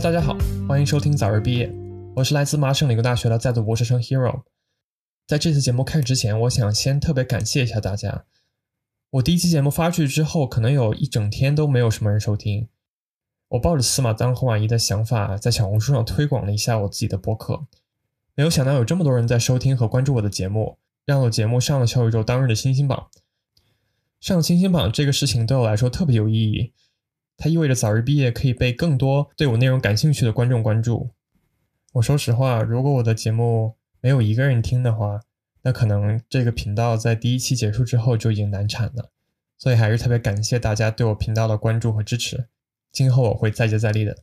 大家好，欢迎收听早日毕业。我是来自麻省理工大学的在读博士生 Hero。在这次节目开始之前，我想先特别感谢一下大家。我第一期节目发出去之后，可能有一整天都没有什么人收听。我抱着死马当活马医的想法，在小红书上推广了一下我自己的博客，没有想到有这么多人在收听和关注我的节目，让我节目上了小宇宙当日的星星榜。上星星榜这个事情对我来说特别有意义。它意味着早日毕业可以被更多对我内容感兴趣的观众关注。我说实话，如果我的节目没有一个人听的话，那可能这个频道在第一期结束之后就已经难产了。所以还是特别感谢大家对我频道的关注和支持。今后我会再接再厉的。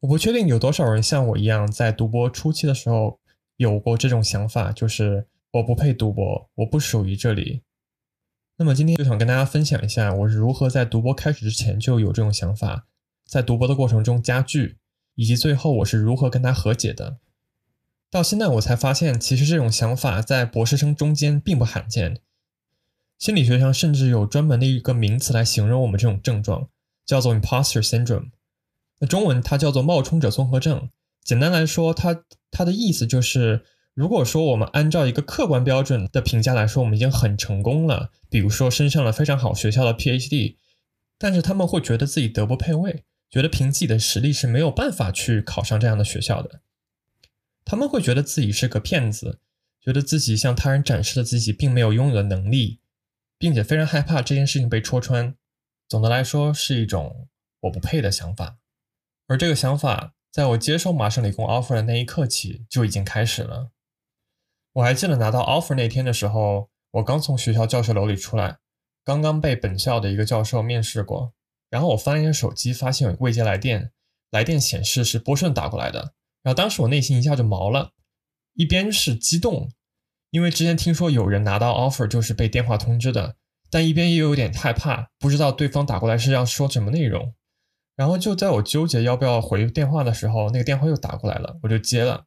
我不确定有多少人像我一样，在读博初期的时候有过这种想法，就是我不配读博，我不属于这里。那么今天就想跟大家分享一下，我是如何在读博开始之前就有这种想法，在读博的过程中加剧，以及最后我是如何跟他和解的。到现在我才发现，其实这种想法在博士生中间并不罕见。心理学上甚至有专门的一个名词来形容我们这种症状，叫做 imposter syndrome。那中文它叫做冒充者综合症。简单来说，它它的意思就是。如果说我们按照一个客观标准的评价来说，我们已经很成功了，比如说升上了非常好学校的 PhD，但是他们会觉得自己德不配位，觉得凭自己的实力是没有办法去考上这样的学校的，他们会觉得自己是个骗子，觉得自己向他人展示了自己并没有拥有的能力，并且非常害怕这件事情被戳穿。总的来说，是一种我不配的想法，而这个想法在我接受麻省理工 offer 的那一刻起就已经开始了。我还记得拿到 offer 那天的时候，我刚从学校教学楼里出来，刚刚被本校的一个教授面试过。然后我翻一下手机，发现有未接来电，来电显示是波顺打过来的。然后当时我内心一下就毛了，一边是激动，因为之前听说有人拿到 offer 就是被电话通知的，但一边又有点害怕，不知道对方打过来是要说什么内容。然后就在我纠结要不要回电话的时候，那个电话又打过来了，我就接了。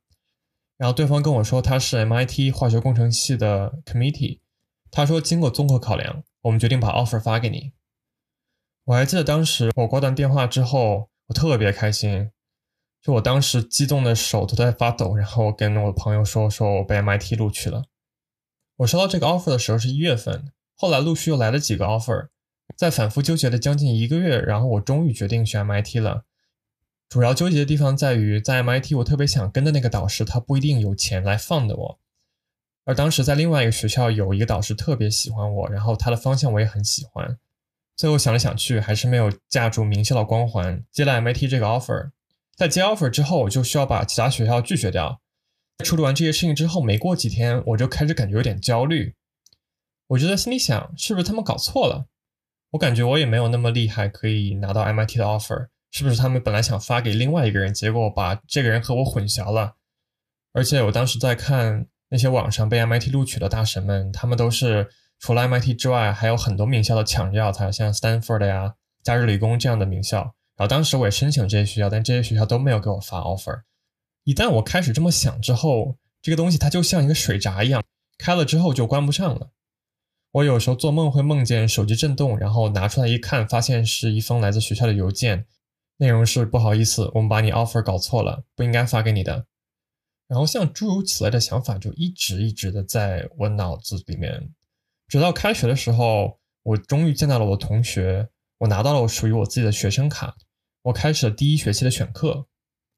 然后对方跟我说他是 MIT 化学工程系的 committee，他说经过综合考量，我们决定把 offer 发给你。我还记得当时我挂断电话之后，我特别开心，就我当时激动的手都在发抖。然后我跟我的朋友说，说我被 MIT 录取了。我收到这个 offer 的时候是一月份，后来陆续又来了几个 offer，在反复纠结了将近一个月，然后我终于决定选 MIT 了。主要纠结的地方在于，在 MIT 我特别想跟的那个导师，他不一定有钱来放的我。而当时在另外一个学校有一个导师特别喜欢我，然后他的方向我也很喜欢。最后想来想去，还是没有架住名校的光环，接了 MIT 这个 offer。在接 offer 之后，我就需要把其他学校拒绝掉。处理完这些事情之后，没过几天，我就开始感觉有点焦虑。我就在心里想，是不是他们搞错了？我感觉我也没有那么厉害，可以拿到 MIT 的 offer。是不是他们本来想发给另外一个人，结果把这个人和我混淆了？而且我当时在看那些网上被 MIT 录取的大神们，他们都是除了 MIT 之外，还有很多名校的抢着要他，像 Stanford 呀、加州理工这样的名校。然后当时我也申请这些学校，但这些学校都没有给我发 offer。一旦我开始这么想之后，这个东西它就像一个水闸一样，开了之后就关不上了。我有时候做梦会梦见手机震动，然后拿出来一看，发现是一封来自学校的邮件。内容是不好意思，我们把你 offer 搞错了，不应该发给你的。然后像诸如此类的想法就一直一直的在我脑子里面，直到开学的时候，我终于见到了我同学，我拿到了我属于我自己的学生卡，我开始了第一学期的选课，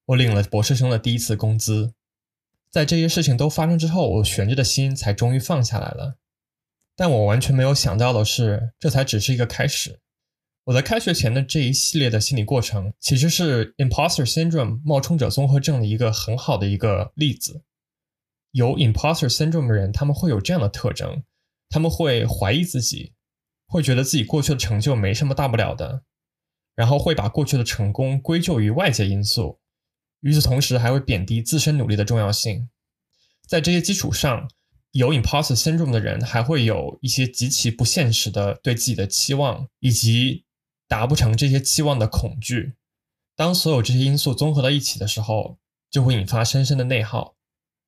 我领了博士生的第一次工资。在这些事情都发生之后，我悬着的心才终于放下来了。但我完全没有想到的是，这才只是一个开始。我在开学前的这一系列的心理过程，其实是 imposter syndrome 冒充者综合症的一个很好的一个例子。有 imposter syndrome 的人，他们会有这样的特征：他们会怀疑自己，会觉得自己过去的成就没什么大不了的，然后会把过去的成功归咎于外界因素。与此同时，还会贬低自身努力的重要性。在这些基础上，有 imposter syndrome 的人还会有一些极其不现实的对自己的期望，以及。达不成这些期望的恐惧，当所有这些因素综合到一起的时候，就会引发深深的内耗。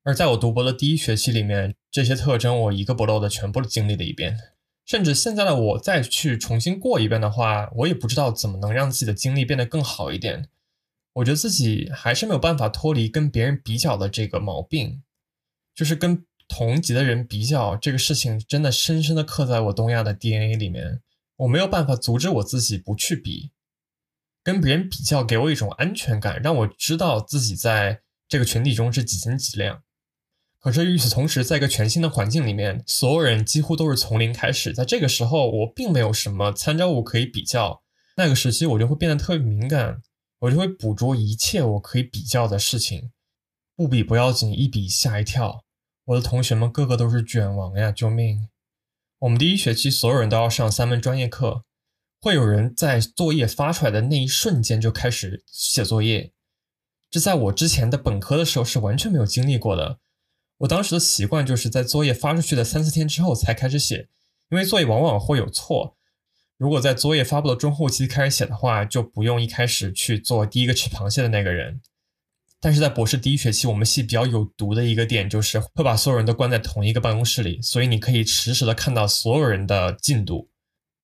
而在我读博的第一学期里面，这些特征我一个不漏的全部经历了一遍。甚至现在的我再去重新过一遍的话，我也不知道怎么能让自己的经历变得更好一点。我觉得自己还是没有办法脱离跟别人比较的这个毛病，就是跟同级的人比较这个事情，真的深深的刻在我东亚的 DNA 里面。我没有办法阻止我自己不去比，跟别人比较给我一种安全感，让我知道自己在这个群体中是几斤几两。可是与此同时，在一个全新的环境里面，所有人几乎都是从零开始，在这个时候，我并没有什么参照物可以比较。那个时期，我就会变得特别敏感，我就会捕捉一切我可以比较的事情。不比不要紧，一比吓一跳。我的同学们个个都是卷王呀！救命！我们第一学期所有人都要上三门专业课，会有人在作业发出来的那一瞬间就开始写作业。这在我之前的本科的时候是完全没有经历过的。我当时的习惯就是在作业发出去的三四天之后才开始写，因为作业往往会有错。如果在作业发布的中后期开始写的话，就不用一开始去做第一个吃螃蟹的那个人。但是在博士第一学期，我们系比较有毒的一个点就是会把所有人都关在同一个办公室里，所以你可以实时的看到所有人的进度。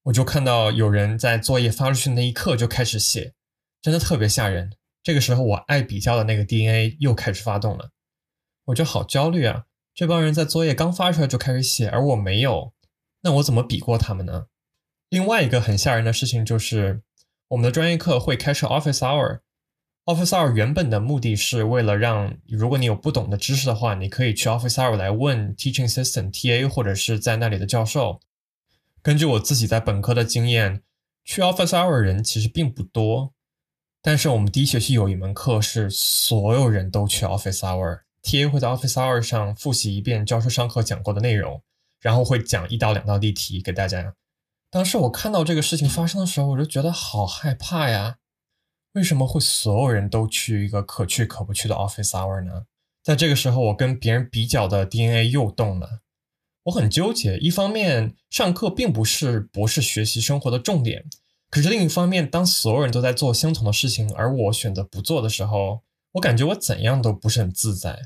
我就看到有人在作业发出去那一刻就开始写，真的特别吓人。这个时候，我爱比较的那个 DNA 又开始发动了。我就好焦虑啊！这帮人在作业刚发出来就开始写，而我没有，那我怎么比过他们呢？另外一个很吓人的事情就是，我们的专业课会开设 Office Hour。Office Hour 原本的目的是为了让，如果你有不懂的知识的话，你可以去 Office Hour 来问 Teaching Assistant TA 或者是在那里的教授。根据我自己在本科的经验，去 Office Hour 人其实并不多，但是我们第一学期有一门课是所有人都去 Office Hour。TA 会在 Office Hour 上复习一遍教授上课讲过的内容，然后会讲一到两道例题给大家。当时我看到这个事情发生的时候，我就觉得好害怕呀！为什么会所有人都去一个可去可不去的 Office Hour 呢？在这个时候，我跟别人比较的 DNA 又动了。我很纠结，一方面上课并不是博士学习生活的重点，可是另一方面，当所有人都在做相同的事情，而我选择不做的时候，我感觉我怎样都不是很自在。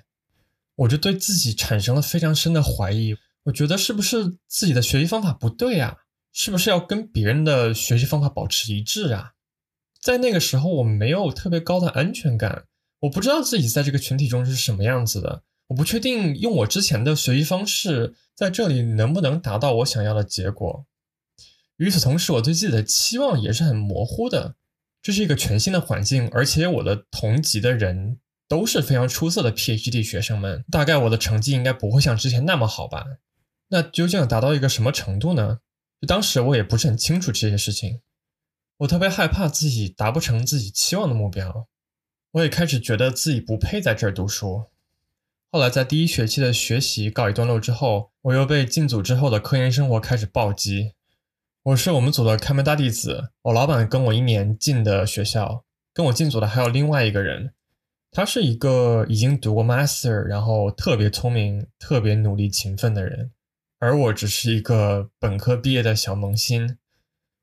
我就对自己产生了非常深的怀疑，我觉得是不是自己的学习方法不对啊？是不是要跟别人的学习方法保持一致啊？在那个时候，我没有特别高的安全感，我不知道自己在这个群体中是什么样子的，我不确定用我之前的学习方式在这里能不能达到我想要的结果。与此同时，我对自己的期望也是很模糊的，这是一个全新的环境，而且我的同级的人。都是非常出色的 PhD 学生们，大概我的成绩应该不会像之前那么好吧？那究竟达到一个什么程度呢？当时我也不是很清楚这些事情，我特别害怕自己达不成自己期望的目标，我也开始觉得自己不配在这儿读书。后来在第一学期的学习告一段落之后，我又被进组之后的科研生活开始暴击。我是我们组的开门大弟子，我老板跟我一年进的学校，跟我进组的还有另外一个人。他是一个已经读过 master，然后特别聪明、特别努力、勤奋的人，而我只是一个本科毕业的小萌新。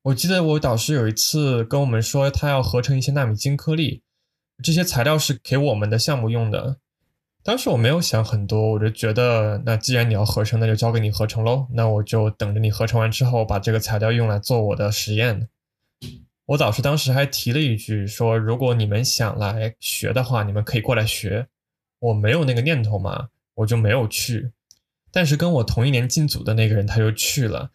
我记得我导师有一次跟我们说，他要合成一些纳米金颗粒，这些材料是给我们的项目用的。当时我没有想很多，我就觉得，那既然你要合成，那就交给你合成喽。那我就等着你合成完之后，把这个材料用来做我的实验。我导师当时还提了一句，说如果你们想来学的话，你们可以过来学。我没有那个念头嘛，我就没有去。但是跟我同一年进组的那个人他就去了。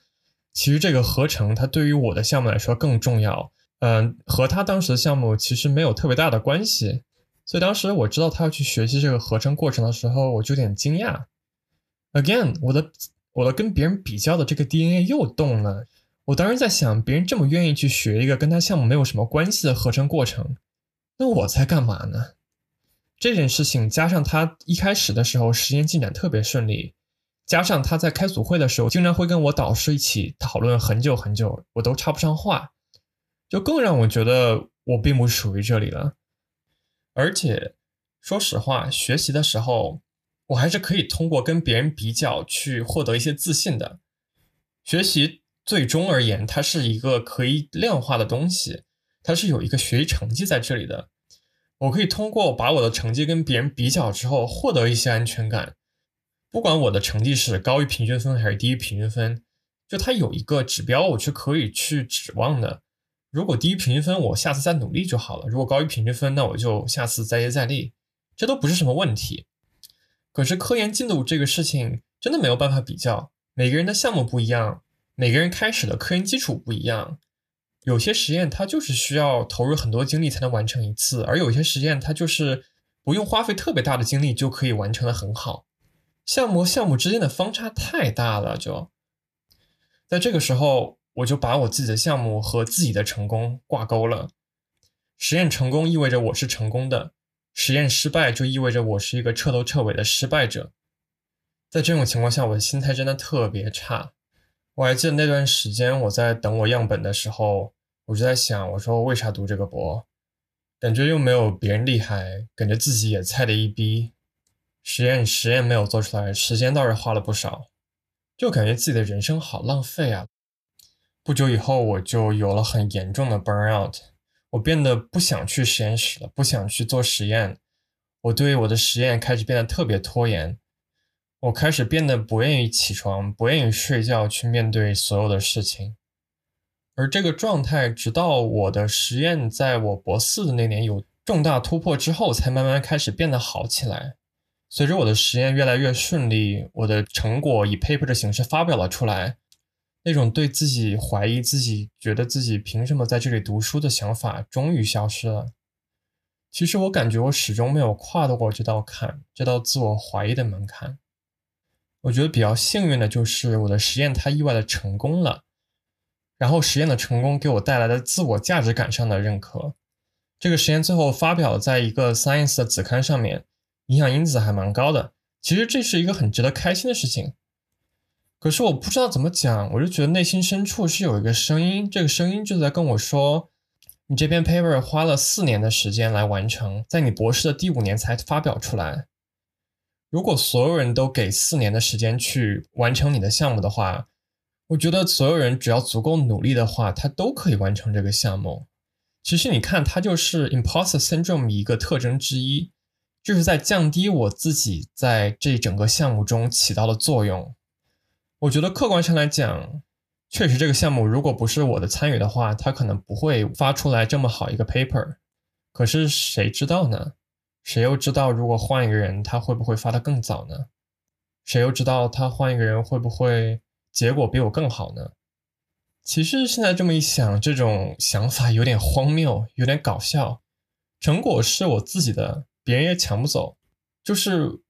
其实这个合成它对于我的项目来说更重要，嗯，和他当时的项目其实没有特别大的关系。所以当时我知道他要去学习这个合成过程的时候，我就有点惊讶。Again，我的我的跟别人比较的这个 DNA 又动了。我当时在想，别人这么愿意去学一个跟他项目没有什么关系的合成过程，那我在干嘛呢？这件事情加上他一开始的时候实验进展特别顺利，加上他在开组会的时候经常会跟我导师一起讨论很久很久，我都插不上话，就更让我觉得我并不属于这里了。而且说实话，学习的时候我还是可以通过跟别人比较去获得一些自信的，学习。最终而言，它是一个可以量化的东西，它是有一个学习成绩在这里的。我可以通过把我的成绩跟别人比较之后，获得一些安全感。不管我的成绩是高于平均分还是低于平均分，就它有一个指标，我是可以去指望的。如果低于平均分，我下次再努力就好了；如果高于平均分，那我就下次再接再厉，这都不是什么问题。可是科研进度这个事情真的没有办法比较，每个人的项目不一样，每个人开始的科研基础不一样。有些实验它就是需要投入很多精力才能完成一次，而有些实验它就是不用花费特别大的精力就可以完成的很好。项目和项目之间的方差太大了，就在这个时候，我就把我自己的项目和自己的成功挂钩了。实验成功意味着我是成功的，实验失败就意味着我是一个彻头彻尾的失败者。在这种情况下，我的心态真的特别差。我还记得那段时间，我在等我样本的时候，我就在想，我说为啥读这个博？感觉又没有别人厉害，感觉自己也菜的一逼。实验实验没有做出来，时间倒是花了不少，就感觉自己的人生好浪费啊。不久以后，我就有了很严重的 burn out，我变得不想去实验室了，不想去做实验。我对我的实验开始变得特别拖延。我开始变得不愿意起床，不愿意睡觉，去面对所有的事情。而这个状态，直到我的实验在我博四的那年有重大突破之后，才慢慢开始变得好起来。随着我的实验越来越顺利，我的成果以 paper 的形式发表了出来，那种对自己怀疑自己、觉得自己凭什么在这里读书的想法终于消失了。其实我感觉我始终没有跨过这道坎，这道自我怀疑的门槛。我觉得比较幸运的就是我的实验它意外的成功了，然后实验的成功给我带来的自我价值感上的认可。这个实验最后发表在一个 Science 的子刊上面，影响因子还蛮高的。其实这是一个很值得开心的事情。可是我不知道怎么讲，我就觉得内心深处是有一个声音，这个声音就在跟我说：“你这篇 paper 花了四年的时间来完成，在你博士的第五年才发表出来。”如果所有人都给四年的时间去完成你的项目的话，我觉得所有人只要足够努力的话，他都可以完成这个项目。其实你看，它就是 imposter syndrome 一个特征之一，就是在降低我自己在这整个项目中起到的作用。我觉得客观上来讲，确实这个项目如果不是我的参与的话，它可能不会发出来这么好一个 paper。可是谁知道呢？谁又知道，如果换一个人，他会不会发的更早呢？谁又知道他换一个人会不会结果比我更好呢？其实现在这么一想，这种想法有点荒谬，有点搞笑。成果是我自己的，别人也抢不走。就是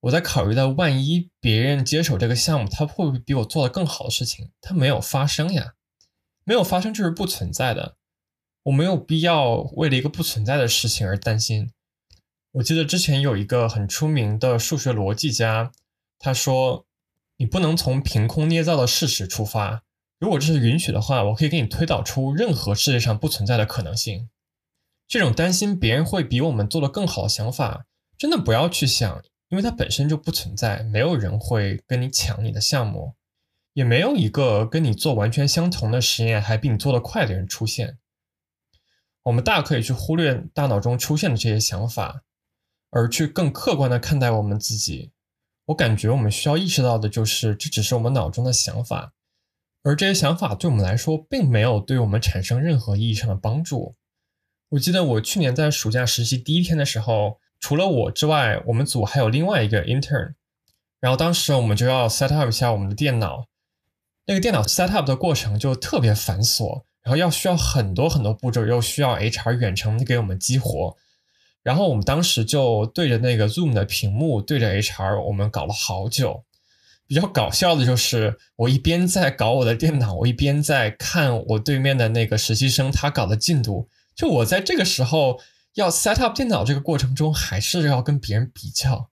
我在考虑到，万一别人接手这个项目，他会不会比我做的更好的事情？他没有发生呀，没有发生就是不存在的。我没有必要为了一个不存在的事情而担心。我记得之前有一个很出名的数学逻辑家，他说：“你不能从凭空捏造的事实出发。如果这是允许的话，我可以给你推导出任何世界上不存在的可能性。”这种担心别人会比我们做的更好的想法，真的不要去想，因为它本身就不存在。没有人会跟你抢你的项目，也没有一个跟你做完全相同的实验还比你做得快的人出现。我们大可以去忽略大脑中出现的这些想法。而去更客观的看待我们自己，我感觉我们需要意识到的就是，这只是我们脑中的想法，而这些想法对我们来说，并没有对我们产生任何意义上的帮助。我记得我去年在暑假实习第一天的时候，除了我之外，我们组还有另外一个 intern，然后当时我们就要 set up 一下我们的电脑，那个电脑 set up 的过程就特别繁琐，然后要需要很多很多步骤，又需要 HR 远程给我们激活。然后我们当时就对着那个 Zoom 的屏幕，对着 HR，我们搞了好久。比较搞笑的就是，我一边在搞我的电脑，我一边在看我对面的那个实习生他搞的进度。就我在这个时候要 set up 电脑这个过程中，还是要跟别人比较。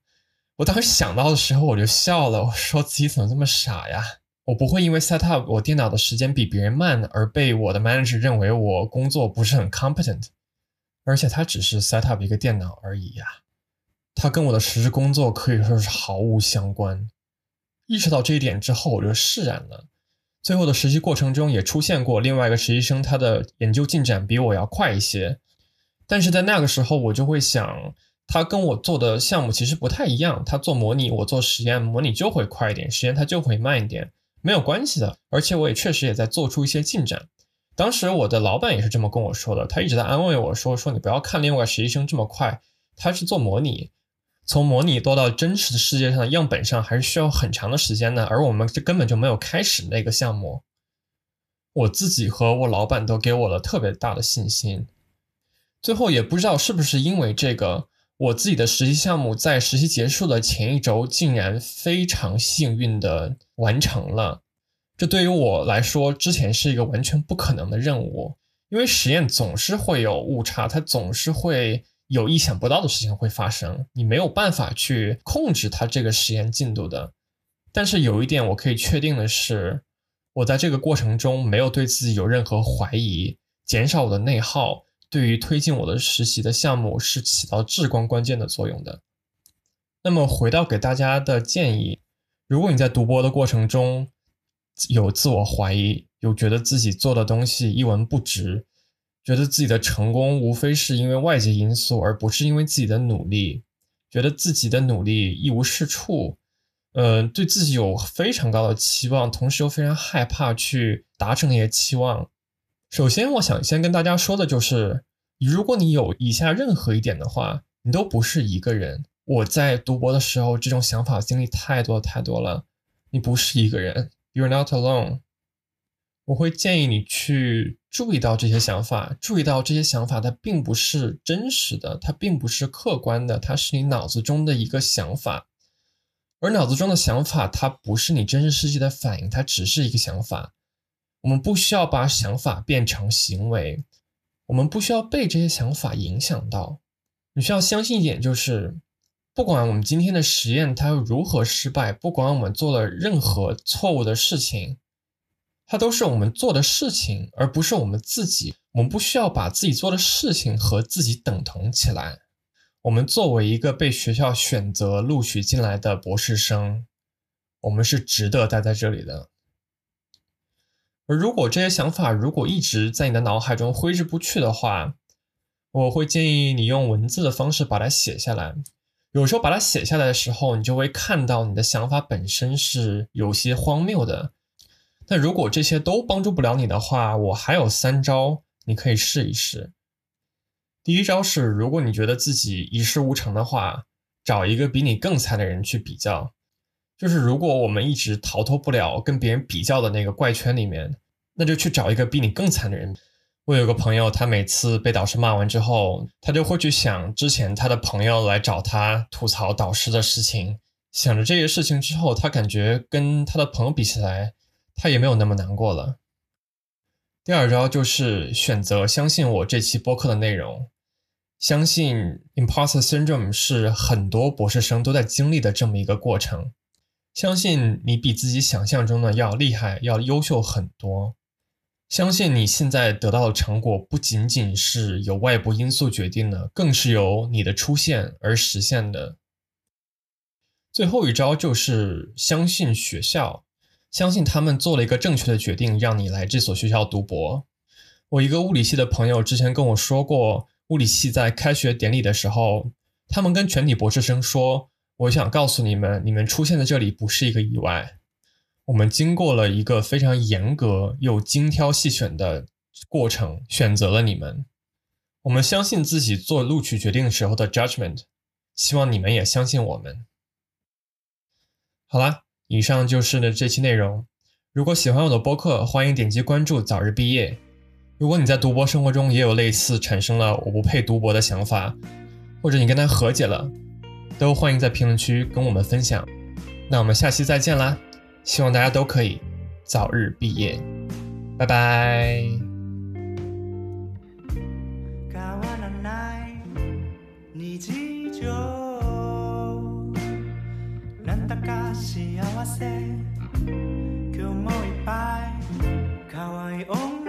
我当时想到的时候，我就笑了，我说自己怎么这么傻呀？我不会因为 set up 我电脑的时间比别人慢而被我的 manager 认为我工作不是很 competent。而且它只是 set up 一个电脑而已呀，它跟我的实质工作可以说是毫无相关。意识到这一点之后，我就释然了。最后的实习过程中也出现过另外一个实习生，他的研究进展比我要快一些。但是在那个时候，我就会想，他跟我做的项目其实不太一样。他做模拟，我做实验，模拟就会快一点，实验它就会慢一点，没有关系的。而且我也确实也在做出一些进展。当时我的老板也是这么跟我说的，他一直在安慰我说：“说你不要看另外实习生这么快，他是做模拟，从模拟多到真实的世界上的样本上还是需要很长的时间的，而我们这根本就没有开始那个项目。”我自己和我老板都给我了特别大的信心。最后也不知道是不是因为这个，我自己的实习项目在实习结束的前一周竟然非常幸运的完成了。这对于我来说，之前是一个完全不可能的任务，因为实验总是会有误差，它总是会有意想不到的事情会发生，你没有办法去控制它这个实验进度的。但是有一点我可以确定的是。我在这个过程中没有对自己有任何怀疑，减少我的内耗，对于推进我的实习的项目是起到至关关键的作用的。那么回到给大家的建议，如果你在读博的过程中有自我怀疑，有觉得自己做的东西一文不值，觉得自己的成功无非是因为外界因素，而不是因为自己的努力，觉得自己的努力一无是处。呃，对自己有非常高的期望，同时又非常害怕去达成那些期望。首先，我想先跟大家说的就是，如果你有以下任何一点的话，你都不是一个人。我在读博的时候，这种想法经历太多太多了。你不是一个人，You're not alone。我会建议你去注意到这些想法，注意到这些想法它并不是真实的，它并不是客观的，它是你脑子中的一个想法。而脑子中的想法，它不是你真实世界的反应，它只是一个想法。我们不需要把想法变成行为，我们不需要被这些想法影响到。你需要相信一点，就是不管我们今天的实验它如何失败，不管我们做了任何错误的事情，它都是我们做的事情，而不是我们自己。我们不需要把自己做的事情和自己等同起来。我们作为一个被学校选择录取进来的博士生，我们是值得待在这里的。而如果这些想法如果一直在你的脑海中挥之不去的话，我会建议你用文字的方式把它写下来。有时候把它写下来的时候，你就会看到你的想法本身是有些荒谬的。但如果这些都帮助不了你的话，我还有三招，你可以试一试。第一招是，如果你觉得自己一事无成的话，找一个比你更惨的人去比较。就是如果我们一直逃脱不了跟别人比较的那个怪圈里面，那就去找一个比你更惨的人。我有个朋友，他每次被导师骂完之后，他就会去想之前他的朋友来找他吐槽导师的事情。想着这些事情之后，他感觉跟他的朋友比起来，他也没有那么难过了。第二招就是选择相信我这期播客的内容。相信 imposter syndrome 是很多博士生都在经历的这么一个过程。相信你比自己想象中的要厉害，要优秀很多。相信你现在得到的成果不仅仅是由外部因素决定的，更是由你的出现而实现的。最后一招就是相信学校，相信他们做了一个正确的决定，让你来这所学校读博。我一个物理系的朋友之前跟我说过。物理系在开学典礼的时候，他们跟全体博士生说：“我想告诉你们，你们出现在这里不是一个意外。我们经过了一个非常严格又精挑细选的过程，选择了你们。我们相信自己做录取决定时候的 judgment，希望你们也相信我们。”好啦，以上就是呢这期内容。如果喜欢我的播客，欢迎点击关注，早日毕业。如果你在读博生活中也有类似产生了我不配读博的想法，或者你跟他和解了，都欢迎在评论区跟我们分享。那我们下期再见啦！希望大家都可以早日毕业，拜拜。日常せ今日もいっぱい可愛い女